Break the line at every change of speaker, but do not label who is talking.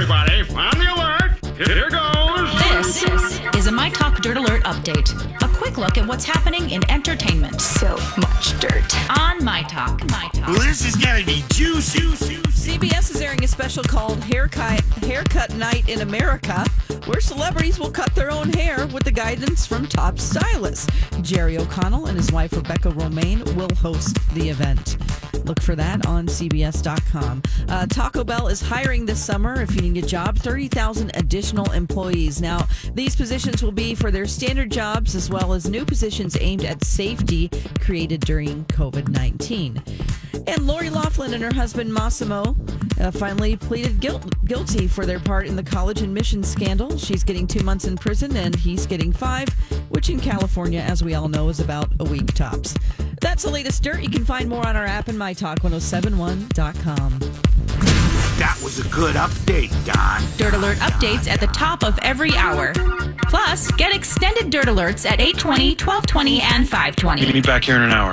everybody. On the alert. Here goes.
This is a My Talk Dirt Alert update. A quick look at what's happening in entertainment
So much dirt.
on My Talk. My Talk.
Well, this is gonna be juicy.
CBS is airing a special called Haircut Haircut Night in America, where celebrities will cut their own hair with the guidance from top stylists. Jerry O'Connell and his wife Rebecca Romijn will host the event. Look for that on CBS.com. Uh, Taco Bell is hiring this summer. If you need a job, 30,000 additional employees. Now, these positions will be for their standard jobs as well as new positions aimed at safety created during COVID 19. And Lori Loughlin and her husband Mossimo uh, finally pleaded guilt, guilty for their part in the college admissions scandal. She's getting two months in prison and he's getting five, which in California, as we all know, is about a week tops. That's the latest dirt. You can find more on our app and mytalk1071.com.
That was a good update, Don.
Dirt Alert updates at the top of every hour. Plus, get extended Dirt Alerts at 820, 1220, and 520.
Meet me back here in an hour.